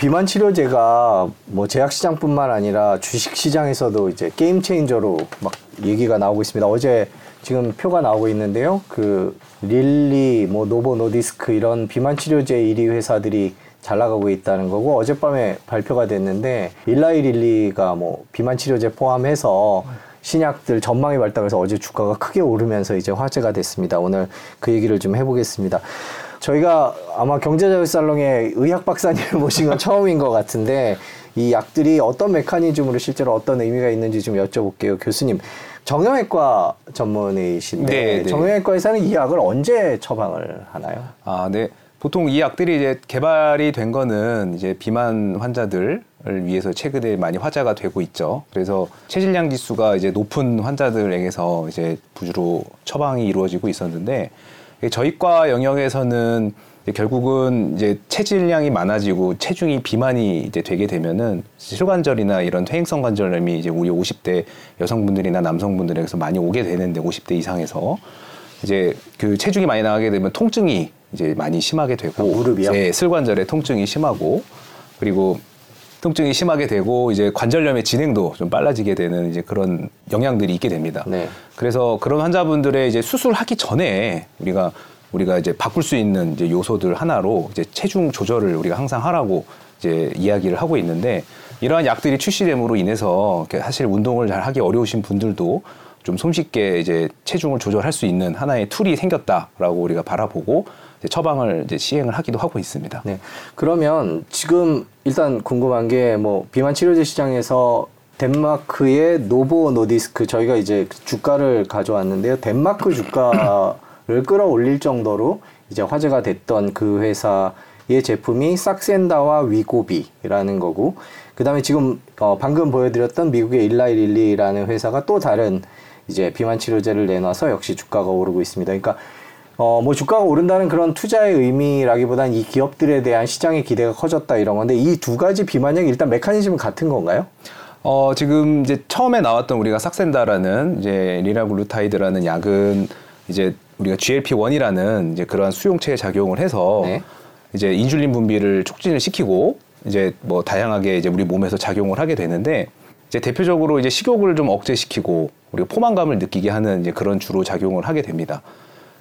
비만 치료제가 뭐 제약 시장뿐만 아니라 주식 시장에서도 이제 game changer로 막 얘기가 나오고 있습니다. 어제 지금 표가 나오고 있는데요. 그 릴리, 뭐 노보 노디스크 이런 비만 치료제 1위 회사들이 잘 나가고 있다는 거고 어젯밤에 발표가 됐는데 일라이 릴리가 뭐 비만 치료제 포함해서 신약들 전망이 밝다그래서 어제 주가가 크게 오르면서 이제 화제가 됐습니다. 오늘 그 얘기를 좀 해보겠습니다. 저희가 아마 경제자유 살롱에 의학 박사님을 모신 건 처음인 것 같은데 이 약들이 어떤 메커니즘으로 실제로 어떤 의미가 있는지 좀 여쭤볼게요. 교수님, 정형외과 전문의신데 네, 네. 정형외과에서는 이 약을 언제 처방을 하나요? 아, 네. 보통 이 약들이 이제 개발이 된 거는 이제 비만 환자들을 위해서 최근에 많이 화제가 되고 있죠. 그래서 체질량 지수가 이제 높은 환자들에게서 이제 부주로 처방이 이루어지고 있었는데 저희과 영역에서는 이제 결국은 이제 체질량이 많아지고 체중이 비만이 이제 되게 되면은 실관절이나 이런 퇴행성 관절염이 이제 우리 50대 여성분들이나 남성분들에게서 많이 오게 되는데 50대 이상에서 이제 그 체중이 많이 나가게 되면 통증이 이제 많이 심하게 되고 아, 무릎이요? 네, 슬관절에 통증이 심하고 그리고 통증이 심하게 되고 이제 관절염의 진행도 좀 빨라지게 되는 이제 그런 영향들이 있게 됩니다. 네. 그래서 그런 환자분들의 이제 수술하기 전에 우리가 우리가 이제 바꿀 수 있는 이제 요소들 하나로 이제 체중 조절을 우리가 항상 하라고 이제 이야기를 하고 있는데 이러한 약들이 출시됨으로 인해서 사실 운동을 잘 하기 어려우신 분들도 좀 손쉽게 이제 체중을 조절할 수 있는 하나의 툴이 생겼다라고 우리가 바라보고 이제 처방을 이제 시행을 하기도 하고 있습니다. 네. 그러면 지금 일단 궁금한 게 뭐 비만 치료제 시장에서 덴마크의 노보 노디스크 저희가 이제 주가를 가져왔는데요. 덴마크 주가를 끌어올릴 정도로 이제 화제가 됐던 그 회사의 제품이 싹센다와 위고비라는 거고 그다음에 지금 어 방금 보여드렸던 미국의 일라이릴리라는 회사가 또 다른 이제 비만 치료제를 내놔서 역시 주가가 오르고 있습니다. 그러니까 어, 뭐 주가가 오른다는 그런 투자의 의미라기보다는 이 기업들에 대한 시장의 기대가 커졌다 이런 건데 이 두 가지 비만약이 일단 메커니즘은 같은 건가요? 어, 지금 이제 처음에 나왔던 우리가 삭센다라는 이제 liraglutide라는 약은 이제 우리가 GLP-1이라는 이제 그러한 수용체에 작용을 해서 네. 이제 인슐린 분비를 촉진을 시키고 이제 뭐 다양하게 이제 우리 몸에서 작용을 하게 되는데 이제 대표적으로 이제 식욕을 좀 억제시키고 우리가 포만감을 느끼게 하는 이제 그런 주로 작용을 하게 됩니다.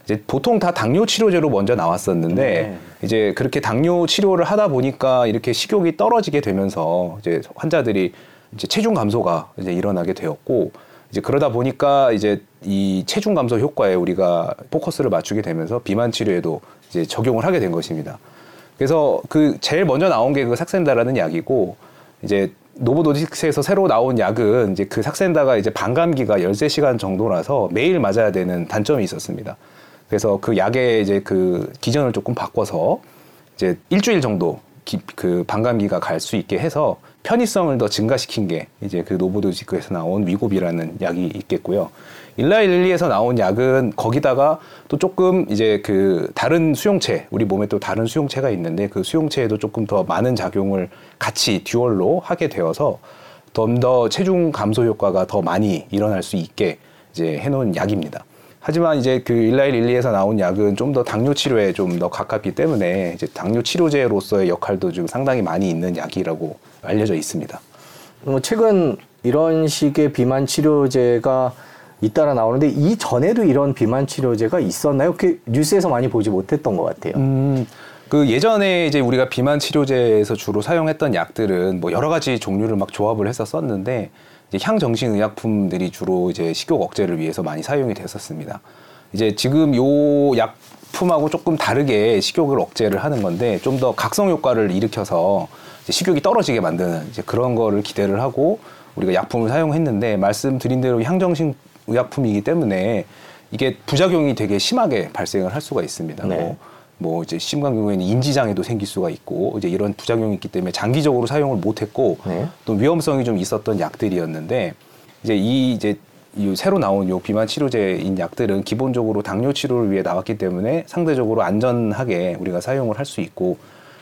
이제 보통 다 당뇨 치료제로 먼저 나왔었는데 네. 이제 그렇게 당뇨 치료를 하다 보니까 이렇게 식욕이 떨어지게 되면서 이제 환자들이 이제 체중 감소가 이제 일어나게 되었고 이제 그러다 보니까 이제 이 체중 감소 효과에 우리가 포커스를 맞추게 되면서 비만 치료에도 이제 적용을 하게 된 것입니다. 그래서 그 제일 먼저 나온 게 그 삭센다라는 약이고 이제 노보노딕스에서 새로 나온 약은 이제 그 삭센다가 이제 반감기가 13시간 정도라서 매일 맞아야 되는 단점이 있었습니다. 그래서 그 약의 이제 그 기전을 조금 바꿔서 이제 일주일 정도 기, 그 반감기가 갈 수 있게 해서 편의성을 더 증가시킨 게 이제 그 노보도지크에서 나온 위고비라는 약이 있겠고요. 일라일리에서 나온 약은 거기다가 또 조금 이제 그 다른 수용체 우리 몸에 또 다른 수용체가 있는데 그 수용체에도 조금 더 많은 작용을 같이 듀얼로 하게 되어서 좀 더 체중 감소 효과가 더 많이 일어날 수 있게 이제 해놓은 약입니다. 하지만 이제 그 일라일릴리에서 나온 약은 좀 더 당뇨 치료에 좀 더 가깝기 때문에 이제 당뇨 치료제로서의 역할도 좀 상당히 많이 있는 약이라고 알려져 있습니다. 뭐 최근 이런 식의 비만 치료제가 잇따라 나오는데 이 전에도 이런 비만 치료제가 있었나요? 그 뉴스에서 많이 보지 못했던 것 같아요. 음, 그 예전에 이제 우리가 비만 치료제에서 주로 사용했던 약들은 뭐 여러 가지 종류를 막 조합을 해서 썼는데 이제 향정신 의약품들이 주로 이제 식욕 억제를 위해서 많이 사용이 됐었습니다. 이제 지금 요 약품하고 조금 다르게 식욕을 억제를 하는 건데 좀 더 각성 효과를 일으켜서 식욕이 떨어지게 만드는 이제 그런 거를 기대를 하고 우리가 약품을 사용했는데 말씀드린 대로 향정신 의약품이기 때문에 이게 부작용이 되게 심하게 발생을 할 수가 있습니다. 네. 뭐, 뭐 이제 심한 경우에는 인지 장애도 생길 수가 있고 이제 이런 부작용이 있기 때문에 장기적으로 사용을 못했고 네. 또 위험성이 좀 있었던 약들이었는데 이제 이 이제 이 새로 나온 요 비만 치료제인 약들은 기본적으로 당뇨 치료를 위해 나왔기 때문에 상대적으로 안전하게 우리가 사용을 할 수 있고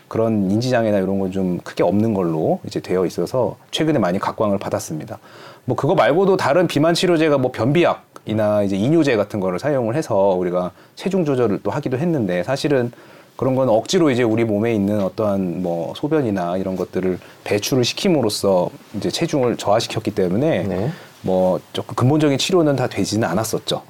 그런 인지 장애나 이런 건 좀 크게 없는 걸로 이제 되어 있어서 최근에 많이 각광을 받았습니다. 뭐 그거 말고도 다른 비만 치료제가 뭐 변비약 이나 이제 이뇨제 같은 거를 사용을 해서 우리가 체중 조절을 또 하기도 했는데 사실은 그런 건 억지로 이제 우리 몸에 있는 어떠한 뭐 소변이나 이런 것들을 배출을 시킴으로써 이제 체중을 저하시켰기 때문에 네. 뭐 조금 근본적인 치료는 다 되지는 않았었죠.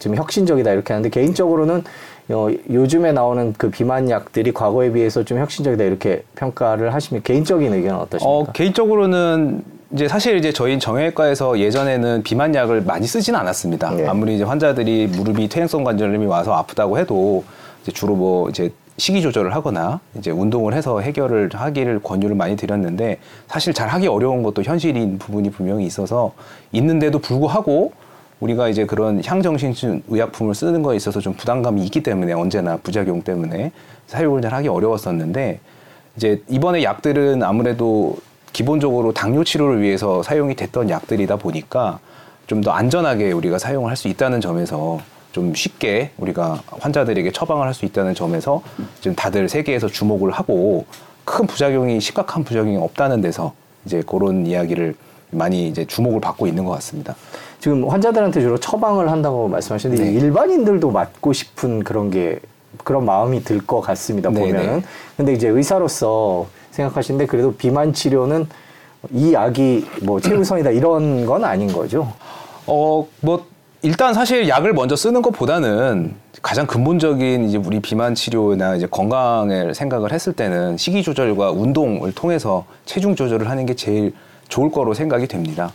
좀 혁신적이다 이렇게 하는데 개인적으로는 어, 요즘에 나오는 그 비만 약들이 과거에 비해서 좀 혁신적이다 이렇게 평가를 하시면 개인적인 의견은 어떠십니까? 어, 개인적으로는 이제 사실 이제 저희 정형외과에서 예전에는 비만약을 많이 쓰지는 않았습니다. 네. 아무리 이제 환자들이 무릎이 퇴행성 관절염이 와서 아프다고 해도 이제 주로 뭐 이제 식이 조절을 하거나 이제 운동을 해서 해결을 하기를 권유를 많이 드렸는데 사실 잘 하기 어려운 것도 현실인 부분이 분명히 있어서 있는데도 불구하고 우리가 이제 그런 향정신증 의약품을 쓰는 거에 있어서 좀 부담감이 있기 때문에 언제나 부작용 때문에 사용을 잘 하기 어려웠었는데 이제 이번에 약들은 아무래도 기본적으로 당뇨 치료를 위해서 사용이 됐던 약들이다 보니까 좀 더 안전하게 우리가 사용을 할 수 있다는 점에서 좀 쉽게 우리가 환자들에게 처방을 할 수 있다는 점에서 지금 다들 세계에서 주목을 하고 큰 부작용이 심각한 부작용이 없다는 데서 이제 그런 이야기를 많이 이제 주목을 받고 있는 것 같습니다. 지금 환자들한테 주로 처방을 한다고 말씀하셨는데 네. 일반인들도 맞고 싶은 그런 게 그런 마음이 들 것 같습니다 네, 보면은 네. 근데 이제 의사로서 생각하시는데 그래도 비만 치료는 이 약이 뭐 최우선이다 이런 건 아닌 거죠 어, 뭐, 일단 사실 약을 먼저 쓰는 것보다는 가장 근본적인 이제 우리 비만 치료나 이제 건강을 생각을 했을 때는 식이 조절과 운동을 통해서 체중 조절을 하는 게 제일 좋을 거로 생각이 됩니다.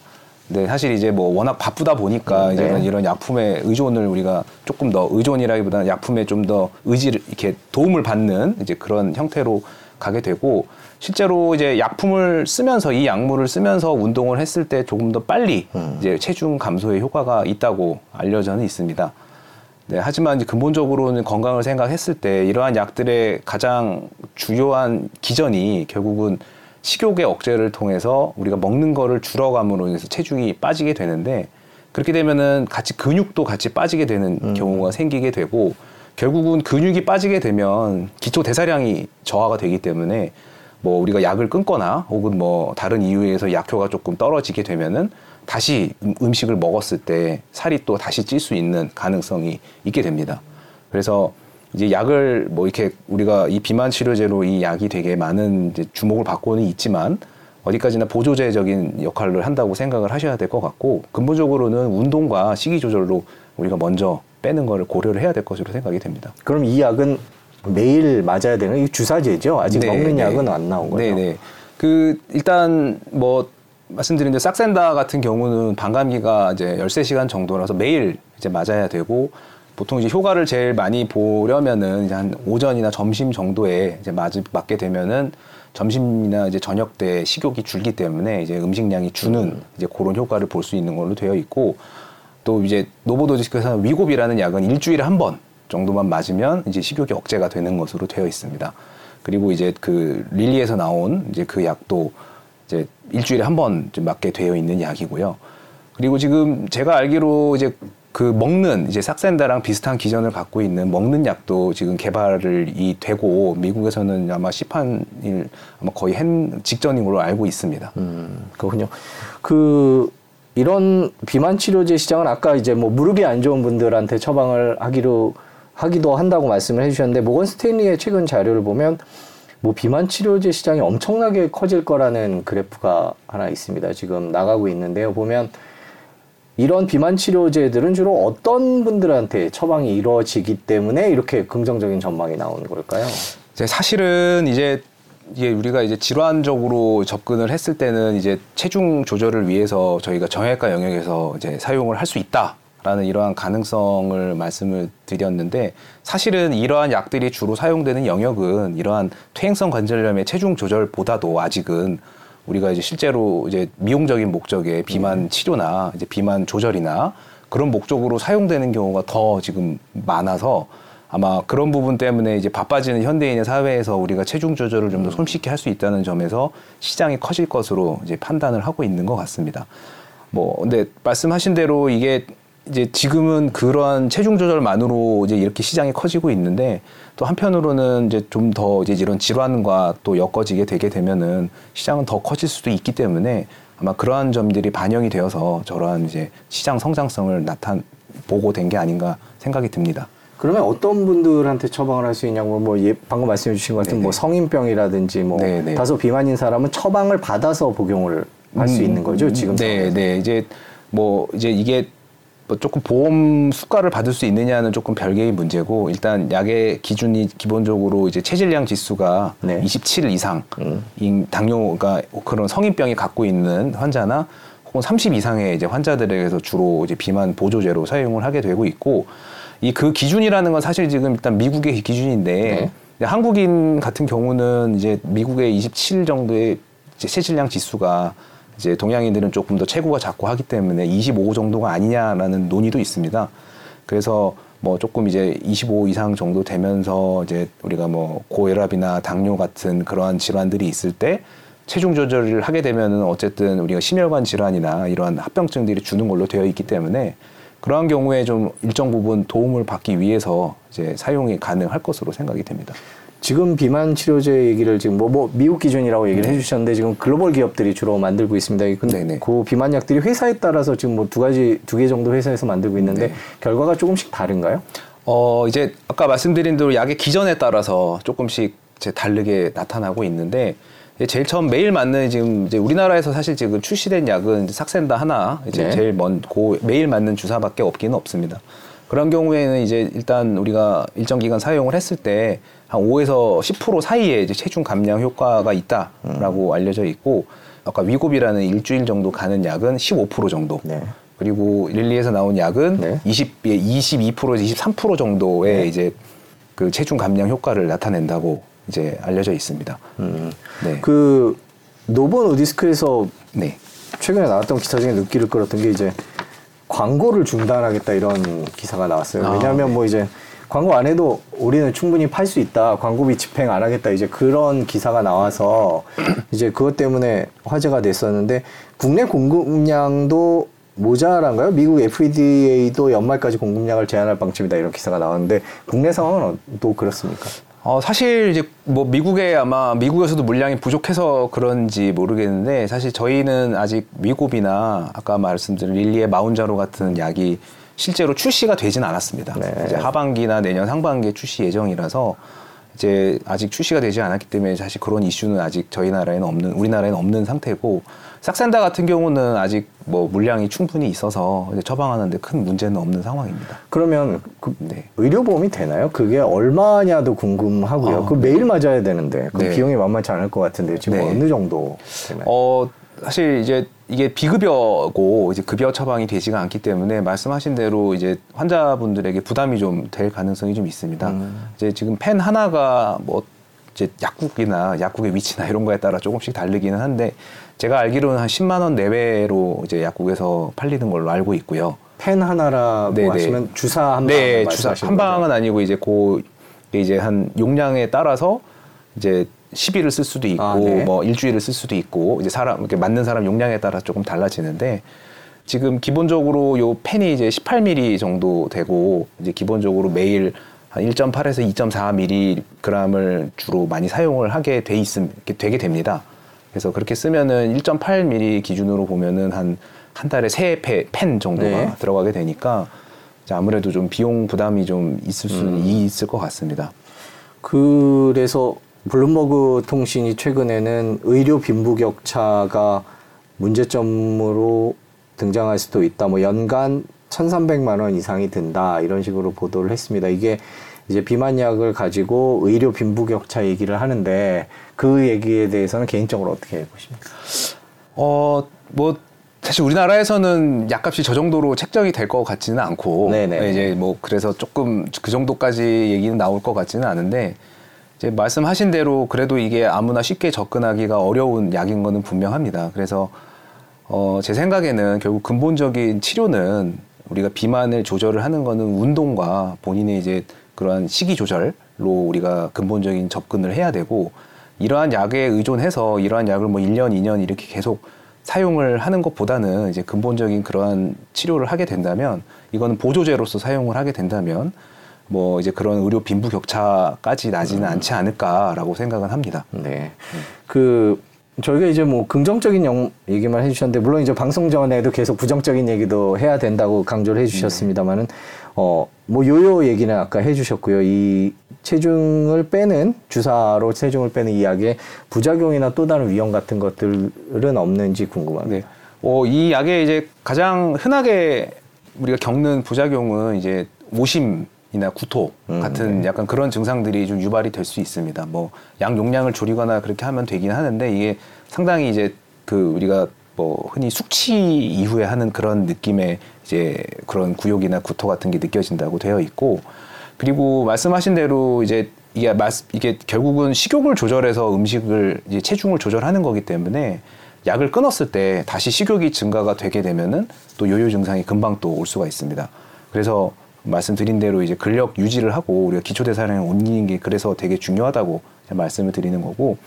근데 사실 이제 뭐 워낙 바쁘다 보니까 네. 이제는 이런 약품의 의존을 우리가 조금 더 의존이라기보다는 약품에 좀 더 의지를 이렇게 도움을 받는 이제 그런 형태로 가게 되고 실제로 이제 약품을 쓰면서 이 약물을 쓰면서 운동을 했을 때 조금 더 빨리 이제 체중 감소에 효과가 있다고 알려져는 있습니다. 네, 하지만 이제 근본적으로는 건강을 생각했을 때 이러한 약들의 가장 주요한 기전이 결국은 식욕의 억제를 통해서 우리가 먹는 거를 줄어감으로 인해서 체중이 빠지게 되는데 그렇게 되면은 같이 근육도 같이 빠지게 되는 경우가 생기게 되고 결국은 근육이 빠지게 되면 기초 대사량이 저하가 되기 때문에 뭐 우리가 약을 끊거나 혹은 뭐 다른 이유에서 약효가 조금 떨어지게 되면은 다시 음- 음식을 먹었을 때 살이 또 다시 찔 수 있는 가능성이 있게 됩니다. 그래서 이제 약을 뭐 이렇게 우리가 이 비만 치료제로 이 약이 되게 많은 이제 주목을 받고는 있지만 어디까지나 보조제적인 역할을 한다고 생각을 하셔야 될 것 같고 근본적으로는 운동과 식이 조절로 우리가 먼저 빼는 거를 고려를 해야 될 것으로 생각이 됩니다. 그럼 이 약은 매일 맞아야 되는 이 주사제죠 아직 네, 먹는 네. 약은 안 나온 거죠 네네. 그 일단 뭐 말씀드린 대로 싹센다 같은 경우는 반감기가 이제 13시간 정도라서 매일 이제 맞아야 되고 보통 이제 효과를 제일 많이 보려면은 이제 한 오전이나 점심 정도에 이제 맞, 맞게 되면은 점심이나 이제 저녁 때 식욕이 줄기 때문에 이제 음식량이 주는 이제 그런 효과를 볼 수 있는 걸로 되어 있고 또 이제 노보도지스크에서 위고비라는 약은 일주일에 한 번 정도만 맞으면 이제 식욕이 억제가 되는 것으로 되어 있습니다. 그리고 이제 그 릴리에서 나온 이제 그 약도 이제 일주일에 한 번 맞게 되어 있는 약이고요. 그리고 지금 제가 알기로 이제 그 먹는 이제 삭센다랑 비슷한 기전을 갖고 있는 먹는 약도 지금 개발을 이 되고 미국에서는 아마 시판일 아마 거의 한 직전인 걸로 알고 있습니다. 음, 그렇군요. 그 이런 비만 치료제 시장은 아까 이제 뭐 무릎이 안 좋은 분들한테 처방을 하기로 하기도 한다고 말씀을 해주셨는데 모건 스탠리의 최근 자료를 보면 뭐 비만 치료제 시장이 엄청나게 커질 거라는 그래프가 하나 있습니다. 지금 나가고 있는데요. 보면 이런 비만 치료제들은 주로 어떤 분들한테 처방이 이루어지기 때문에 이렇게 긍정적인 전망이 나오는 걸까요? 이제 사실은 이제 이게 우리가 이제 질환적으로 접근을 했을 때는 이제 체중 조절을 위해서 저희가 정형외과 영역에서 이제 사용을 할 수 있다라는 이러한 가능성을 말씀을 드렸는데 사실은 이러한 약들이 주로 사용되는 영역은 이러한 퇴행성 관절염의 체중 조절보다도 아직은 우리가 이제 실제로 이제 미용적인 목적의 비만 치료나 이제 비만 조절이나 그런 목적으로 사용되는 경우가 더 지금 많아서 아마 그런 부분 때문에 이제 바빠지는 현대인의 사회에서 우리가 체중 조절을 좀 더 손쉽게 할 수 있다는 점에서 시장이 커질 것으로 이제 판단을 하고 있는 것 같습니다. 뭐 근데 말씀하신 대로 이게 이제 지금은 그러한 체중 조절만으로 이제 이렇게 시장이 커지고 있는데 또 한편으로는 이제 좀 더 이제 이런 질환과 또 엮어지게 되게 되면은 시장은 더 커질 수도 있기 때문에 아마 그러한 점들이 반영이 되어서 저러한 이제 시장 성장성을 나타 보고 된 게 아닌가 생각이 듭니다. 그러면 어떤 분들한테 처방을 할 수 있냐고 뭐 예, 방금 말씀해 주신 것 같은 네네. 뭐 성인병이라든지 뭐 네네. 다소 비만인 사람은 처방을 받아서 복용을 할수 음, 있는 거죠 지금 네. 네. 이제 뭐 이제 이게 뭐 조금 보험 수가를 받을 수 있느냐는 조금 별개의 문제고 일단 약의 기준이 기본적으로 이제 체질량 지수가 네. 27 이상 음. 인 당뇨가 그런 성인병이 갖고 있는 환자나 혹은 30 이상의 이제 환자들에게서 주로 이제 비만 보조제로 사용을 하게 되고 있고 이 그 기준이라는 건 사실 지금 일단 미국의 기준인데 네. 한국인 같은 경우는 이제 미국의 27 정도의 체질량 지수가 이제 동양인들은 조금 더 체구가 작고 하기 때문에 25 정도가 아니냐라는 논의도 있습니다. 그래서 뭐 조금 이제 25 이상 정도 되면서 이제 우리가 뭐 고혈압이나 당뇨 같은 그러한 질환들이 있을 때 체중 조절을 하게 되면은 어쨌든 우리가 심혈관 질환이나 이러한 합병증들이 주는 걸로 되어 있기 때문에 그러한 경우에 좀 일정 부분 도움을 받기 위해서 이제 사용이 가능할 것으로 생각이 됩니다. 지금 비만 치료제 얘기를 지금 뭐, 뭐 미국 기준이라고 얘기를 네. 해주셨는데 지금 글로벌 기업들이 주로 만들고 있습니다. 근데 네네. 그 비만 약들이 회사에 따라서 지금 뭐 두 가지 두 개 정도 회사에서 만들고 있는데 네. 결과가 조금씩 다른가요? 어, 이제 아까 말씀드린 대로 약의 기전에 따라서 조금씩 이제 다르게 나타나고 있는데 제일 처음 매일 맞는 지금 이제 우리나라에서 사실 지금 출시된 약은 이제 삭센다 하나 이제 네. 제일 먼고 매일 맞는 주사밖에 없기는 없습니다. 그런 경우에는 이제 일단 우리가 일정 기간 사용을 했을 때 한 5에서 10% 사이에 이제 체중 감량 효과가 있다라고 알려져 있고 아까 위고비라는 일주일 정도 가는 약은 15% 정도. 네. 그리고 릴리에서 나온 약은 네. 20, 22%에서 23% 정도의 이제 그 체중 감량 효과를 나타낸다고 이제 알려져 있습니다. 음. 네. 그 노본 오디스크에서 네. 최근에 나왔던 기사 중에 눈길을 끌었던 게 이제 광고를 중단하겠다 이런 기사가 나왔어요. 아, 왜냐하면 네. 뭐 이제 광고 안 해도 우리는 충분히 팔 수 있다. 광고비 집행 안 하겠다. 이제 그런 기사가 나와서 이제 그것 때문에 화제가 됐었는데 국내 공급량도 모자란가요? 미국 FDA도 연말까지 공급량을 제한할 방침이다 이런 기사가 나왔는데 국내 상황은 또 그렇습니까? 어, 사실 이제 뭐 미국에 아마 미국에서도 물량이 부족해서 그런지 모르겠는데 사실 저희는 아직 위고비나 아까 말씀드린 릴리의 마운자로 같은 약이 실제로 출시가 되진 않았습니다. 네. 이제 하반기나 내년 상반기에 출시 예정이라서 이제 아직 출시가 되지 않았기 때문에 사실 그런 이슈는 아직 저희 나라에는 없는 우리나라에는 없는 상태고 싹센다 같은 경우는 아직 뭐 물량이 충분히 있어서 처방하는데 큰 문제는 없는 상황입니다. 그러면 그 네. 의료보험이 되나요? 그게 얼마냐도 궁금하고요. 어, 그 매일 맞아야 되는데 그 네. 비용이 만만치 않을 것 같은데 지금 네. 어느 정도 되나요? 어, 사실 이제 이게 비급여고 이제 급여 처방이 되지가 않기 때문에 말씀하신 대로 이제 환자분들에게 부담이 좀 될 가능성이 좀 있습니다. 음. 이제 지금 펜 하나가 뭐 이제 약국이나 약국의 위치나 이런 거에 따라 조금씩 다르기는 한데 제가 알기로는 한 10만 원 내외로 이제 약국에서 팔리는 걸로 알고 있고요. 펜 하나라고 네네. 하시면 주사 한 방. 네, 주사 한 방은 아니고 이제 고 이제 한 용량에 따라서 이제 10일을 쓸 수도 있고 아, 네. 뭐 일주일을 쓸 수도 있고 이제 사람 이렇게 맞는 사람 용량에 따라 조금 달라지는데 지금 기본적으로 요 펜이 이제 18mm 정도 되고 이제 기본적으로 매일 한 1.8에서 2.4mg을 주로 많이 사용을 하게 돼 있음 되게 됩니다. 그래서 그렇게 쓰면은 1.8mm 기준으로 보면은 한 한 달에 세 펜 정도가 네. 들어가게 되니까 아무래도 좀 비용 부담이 좀 있을 수 음. 있을 것 같습니다. 그래서 블룸버그 통신이 최근에는 의료 빈부격차가 문제점으로 등장할 수도 있다. 뭐 연간 1,300만 원 이상이 든다. 이런 식으로 보도를 했습니다. 이게 이제 비만약을 가지고 의료 빈부격차 얘기를 하는데 그 얘기에 대해서는 개인적으로 어떻게 보십니까? 어, 뭐 사실 우리나라에서는 약값이 저 정도로 책정이 될 것 같지는 않고 네네. 이제 뭐 그래서 조금 그 정도까지 얘기는 나올 것 같지는 않은데 이제 말씀하신 대로 그래도 이게 아무나 쉽게 접근하기가 어려운 약인 거는 분명합니다. 그래서 어, 제 생각에는 결국 근본적인 치료는 우리가 비만을 조절을 하는 거는 운동과 본인의 이제 그러한 식이 조절로 우리가 근본적인 접근을 해야 되고 이러한 약에 의존해서 이러한 약을 뭐 1년, 2년 이렇게 계속 사용을 하는 것보다는 이제 근본적인 그러한 치료를 하게 된다면 이거는 보조제로서 사용을 하게 된다면 뭐 이제 그런 의료 빈부 격차까지 나지는 않지 않을까라고 생각은 합니다. 네. 그 저희가 이제 뭐 긍정적인 영, 얘기만 해주셨는데 물론 이제 방송 전에도 계속 부정적인 얘기도 해야 된다고 강조를 해주셨습니다만은 어뭐 요요 얘기는 아까 해주셨고요. 이 체중을 빼는 주사로 체중을 빼는 이 약의 부작용이나 또 다른 위험 같은 것들은 없는지 궁금합니다. 네. 어, 이 약의 이제 가장 흔하게 우리가 겪는 부작용은 이제 오심 이나 구토 음, 같은 약간 그런 증상들이 좀 유발이 될 수 있습니다. 뭐약 용량을 줄이거나 그렇게 하면 되긴 하는데 이게 상당히 이제 그 우리가 뭐 흔히 숙취 이후에 하는 그런 느낌의 이제 그런 구욕이나 구토 같은 게 느껴진다고 되어 있고 그리고 말씀하신 대로 이제 이게 말 이게 결국은 식욕을 조절해서 음식을 이제 체중을 조절하는 거기 때문에 약을 끊었을 때 다시 식욕이 증가가 되게 되면은 또 요요 증상이 금방 또 올 수가 있습니다. 그래서 말씀드린 대로 이제 근력 유지를 하고 우리가 기초 대사량을 옮기는 게 그래서 되게 중요하다고 말씀을 드리는 거고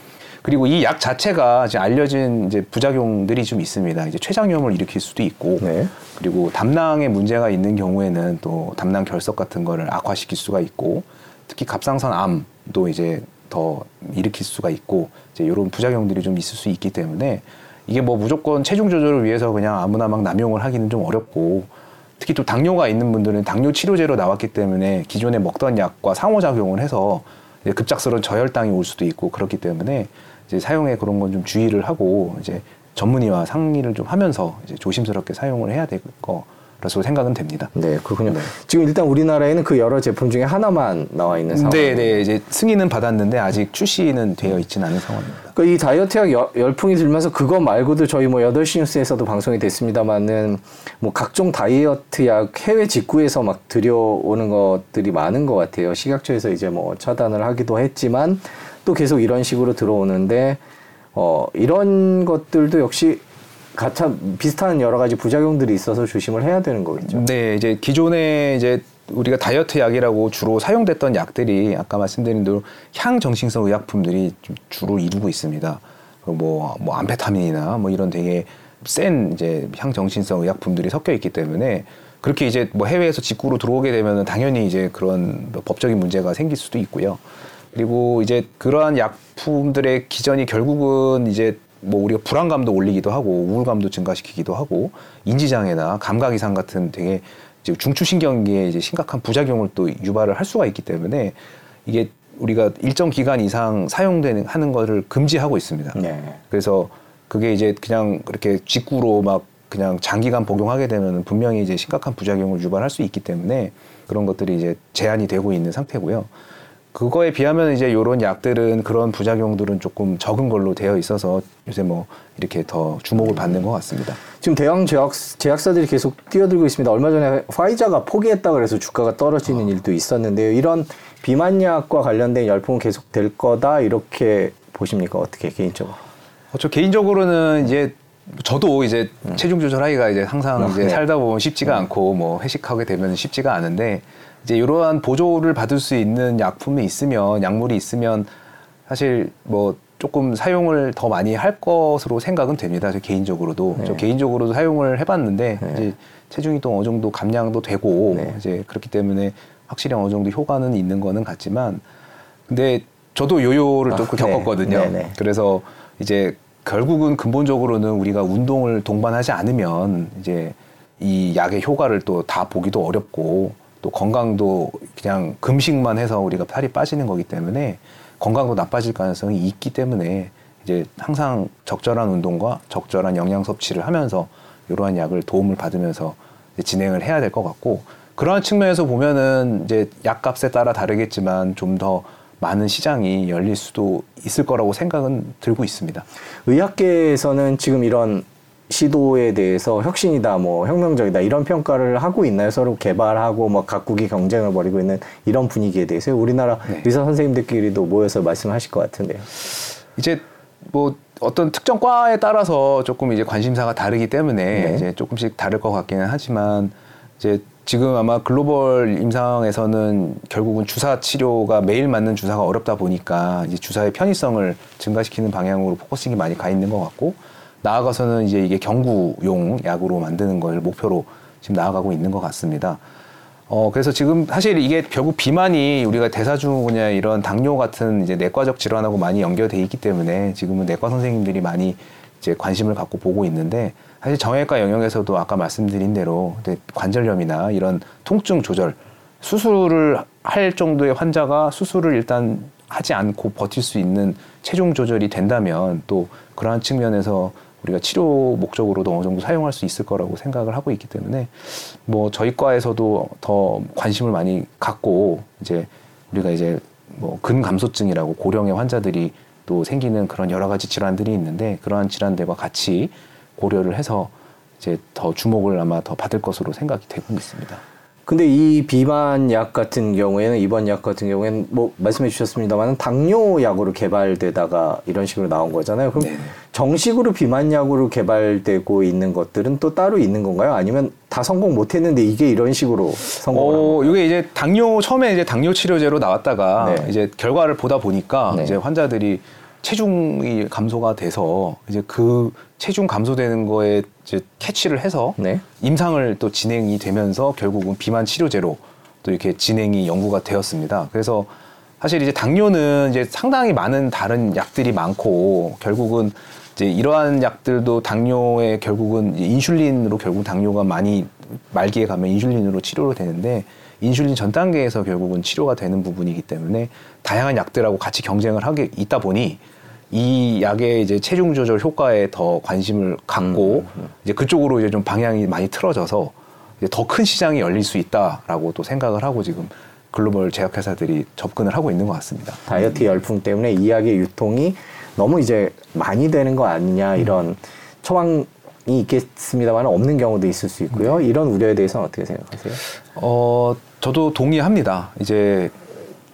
그리고 이 약 자체가 이제 알려진 이제 부작용들이 좀 있습니다. 이제 췌장염을 일으킬 수도 있고 네. 그리고 담낭에 문제가 있는 경우에는 또 담낭 결석 같은 거를 악화시킬 수가 있고 특히 갑상선 암도 이제 더 일으킬 수가 있고 이제 이런 부작용들이 좀 있을 수 있기 때문에 이게 뭐 무조건 체중 조절을 위해서 그냥 아무나 막 남용을 하기는 좀 어렵고 특히 또 당뇨가 있는 분들은 당뇨 치료제로 나왔기 때문에 기존에 먹던 약과 상호작용을 해서 급작스러운 저혈당이 올 수도 있고 그렇기 때문에 이제 사용에 그런 건 좀 주의를 하고 이제 전문의와 상의를 좀 하면서 이제 조심스럽게 사용을 해야 될 거 라서 생각은 됩니다. 네, 그렇군요. 네. 지금 일단 우리나라에는 그 여러 제품 중에 하나만 나와 있는 상황. 네, 네, 이제 승인은 받았는데 아직 출시는 되어 있지는 않은 상황입니다. 그이 다이어트 약 여- 열풍이 들면서 그거 말고도 저희 뭐 8시 뉴스에서도 방송이 됐습니다만은 뭐 각종 다이어트 약 해외 직구에서 막 들여오는 것들이 많은 것 같아요. 식약처에서 이제 뭐 차단을 하기도 했지만 또 계속 이런 식으로 들어오는데 어 이런 것들도 역시 가차 비슷한 여러 가지 부작용들이 있어서 조심을 해야 되는 거겠죠. 네, 이제 기존에 이제 우리가 다이어트 약이라고 주로 사용됐던 약들이 아까 말씀드린 대로 향정신성 의약품들이 좀 주로 이루고 있습니다. 뭐, 뭐 암페타민이나 뭐 이런 되게 센 이제 향정신성 의약품들이 섞여 있기 때문에 그렇게 이제 뭐 해외에서 직구로 들어오게 되면은 당연히 이제 그런 뭐 법적인 문제가 생길 수도 있고요. 그리고 이제 그러한 약품들의 기전이 결국은 이제 뭐 우리가 불안감도 올리기도 하고 우울감도 증가시키기도 하고 인지장애나 감각 이상 같은 되게 이제 중추신경계에 이제 심각한 부작용을 또 유발을 할 수가 있기 때문에 이게 우리가 일정 기간 이상 사용되는 하는 거를 금지하고 있습니다. 네. 그래서 그게 이제 그냥 그렇게 직구로 막 그냥 장기간 복용하게 되면 분명히 이제 심각한 부작용을 유발할 수 있기 때문에 그런 것들이 이제 제한이 되고 있는 상태고요. 그거에 비하면 이제 요런 약들은 그런 부작용들은 조금 적은 걸로 되어 있어서 요새 뭐 이렇게 더 주목을 받는 것 같습니다. 지금 대형 제약, 제약사들이 계속 뛰어들고 있습니다. 얼마 전에 화이자가 포기했다 그래서 주가가 떨어지는 일도 있었는데요. 이런 비만약과 관련된 열풍은 계속 될 거다 이렇게 보십니까? 어떻게 개인적으로? 어, 저 개인적으로는 이제 저도 이제 체중 조절하기가 이제 항상 아, 이제 네. 살다 보면 쉽지가 않고 뭐 회식하게 되면 쉽지가 않은데 이제 이러한 보조를 받을 수 있는 약품이 있으면 약물이 있으면 사실 뭐 조금 사용을 더 많이 할 것으로 생각은 됩니다. 저 개인적으로도 네. 저 개인적으로도 사용을 해봤는데 네. 이제 체중이 또 어느 정도 감량도 되고 네. 이제 그렇기 때문에 확실히 어느 정도 효과는 있는 거는 같지만 근데 저도 요요를 아, 조금 네. 겪었거든요. 네, 네. 그래서 이제 결국은 근본적으로는 우리가 운동을 동반하지 않으면 이제 이 약의 효과를 또 다 보기도 어렵고 또 건강도 그냥 금식만 해서 우리가 살이 빠지는 거기 때문에 건강도 나빠질 가능성이 있기 때문에 이제 항상 적절한 운동과 적절한 영양 섭취를 하면서 이러한 약을 도움을 받으면서 진행을 해야 될 것 같고 그러한 측면에서 보면은 이제 약값에 따라 다르겠지만 좀 더 많은 시장이 열릴 수도 있을 거라고 생각은 들고 있습니다. 의학계에서는 지금 이런 시도에 대해서 혁신이다, 뭐 혁명적이다 이런 평가를 하고 있나요? 서로 개발하고 뭐 각국이 경쟁을 벌이고 있는 이런 분위기에 대해서 우리나라 네. 의사 선생님들끼리도 모여서 말씀하실 것 같은데요. 이제 뭐 어떤 특정 과에 따라서 조금 이제 관심사가 다르기 때문에 네. 이제 조금씩 다를 것 같기는 하지만 이제 지금 아마 글로벌 임상에서는 결국은 주사 치료가 매일 맞는 주사가 어렵다 보니까 이제 주사의 편의성을 증가시키는 방향으로 focusing이 많이 가 있는 것 같고 나아가서는 이제 이게 경구용 약으로 만드는 걸 목표로 지금 나아가고 있는 것 같습니다. 어, 그래서 지금 사실 이게 결국 비만이 우리가 대사증후군이나 이런 당뇨 같은 이제 내과적 질환하고 많이 연결돼 있기 때문에 지금은 내과 선생님들이 많이 이제 관심을 갖고 보고 있는데 사실 정형외과 영역에서도 아까 말씀드린 대로 관절염이나 이런 통증 조절 수술을 할 정도의 환자가 수술을 일단 하지 않고 버틸 수 있는 체중 조절이 된다면 또 그러한 측면에서 우리가 치료 목적으로도 어느 정도 사용할 수 있을 거라고 생각을 하고 있기 때문에 뭐 저희 과에서도 더 관심을 많이 갖고 이제 우리가 이제 뭐 근감소증이라고 고령의 환자들이 또 생기는 그런 여러 가지 질환들이 있는데 그러한 질환들과 같이 고려를 해서 이제 더 주목을 아마 더 받을 것으로 생각이 되고 있습니다. 근데 이 비만 약 같은 경우에는 이번 약 같은 경우에는 뭐 말씀해 주셨습니다만 당뇨 약으로 개발되다가 이런 식으로 나온 거잖아요. 그럼 네네. 정식으로 비만 약으로 개발되고 있는 것들은 또 따로 있는 건가요? 아니면 다 성공 못 했는데 이게 이런 식으로 성공을 한 어, 이게 이제 당뇨 처음에 이제 당뇨 치료제로 나왔다가 네. 이제 결과를 보다 보니까 네. 이제 환자들이 체중이 감소가 돼서 이제 그 체중 감소되는 거에 이제 캐치를 해서 네. 임상을 또 진행이 되면서 결국은 비만 치료제로 또 이렇게 진행이 연구가 되었습니다. 그래서 사실 이제 당뇨는 이제 상당히 많은 다른 약들이 많고 결국은 이제 이러한 약들도 당뇨에 결국은 인슐린으로 결국 당뇨가 많이 말기에 가면 인슐린으로 치료를 되는데 인슐린 전 단계에서 결국은 치료가 되는 부분이기 때문에 다양한 약들하고 같이 경쟁을 하게 있다 보니 이 약의 이제 체중 조절 효과에 더 관심을 갖고 이제 그쪽으로 이제 좀 방향이 많이 틀어져서 더 큰 시장이 열릴 수 있다라고 또 생각을 하고 지금 글로벌 제약회사들이 접근을 하고 있는 것 같습니다. 다이어트 열풍 때문에 이 약의 유통이 너무 이제 많이 되는 거 아니냐 이런 처방이 있겠습니다만 없는 경우도 있을 수 있고요. 이런 우려에 대해서는 어떻게 생각하세요? 어, 저도 동의합니다. 이제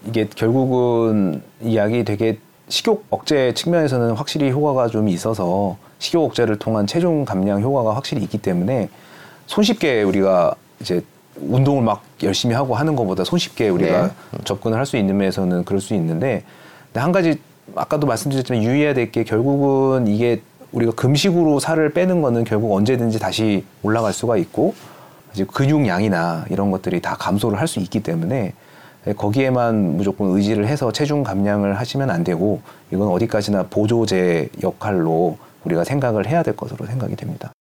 이게 결국은 이 약이 되게 식욕 억제 측면에서는 확실히 효과가 좀 있어서 식욕 억제를 통한 체중 감량 효과가 확실히 있기 때문에 손쉽게 우리가 이제 운동을 막 열심히 하고 하는 것보다 손쉽게 우리가 네. 접근을 할 수 있는 면에서는 그럴 수 있는데 근데 한 가지 아까도 말씀드렸지만 유의해야 될 게 결국은 이게 우리가 금식으로 살을 빼는 거는 결국 언제든지 다시 올라갈 수가 있고 이제 근육량이나 이런 것들이 다 감소를 할 수 있기 때문에 거기에만 무조건 의지를 해서 체중 감량을 하시면 안 되고 이건 어디까지나 보조제 역할로 우리가 생각을 해야 될 것으로 생각이 됩니다.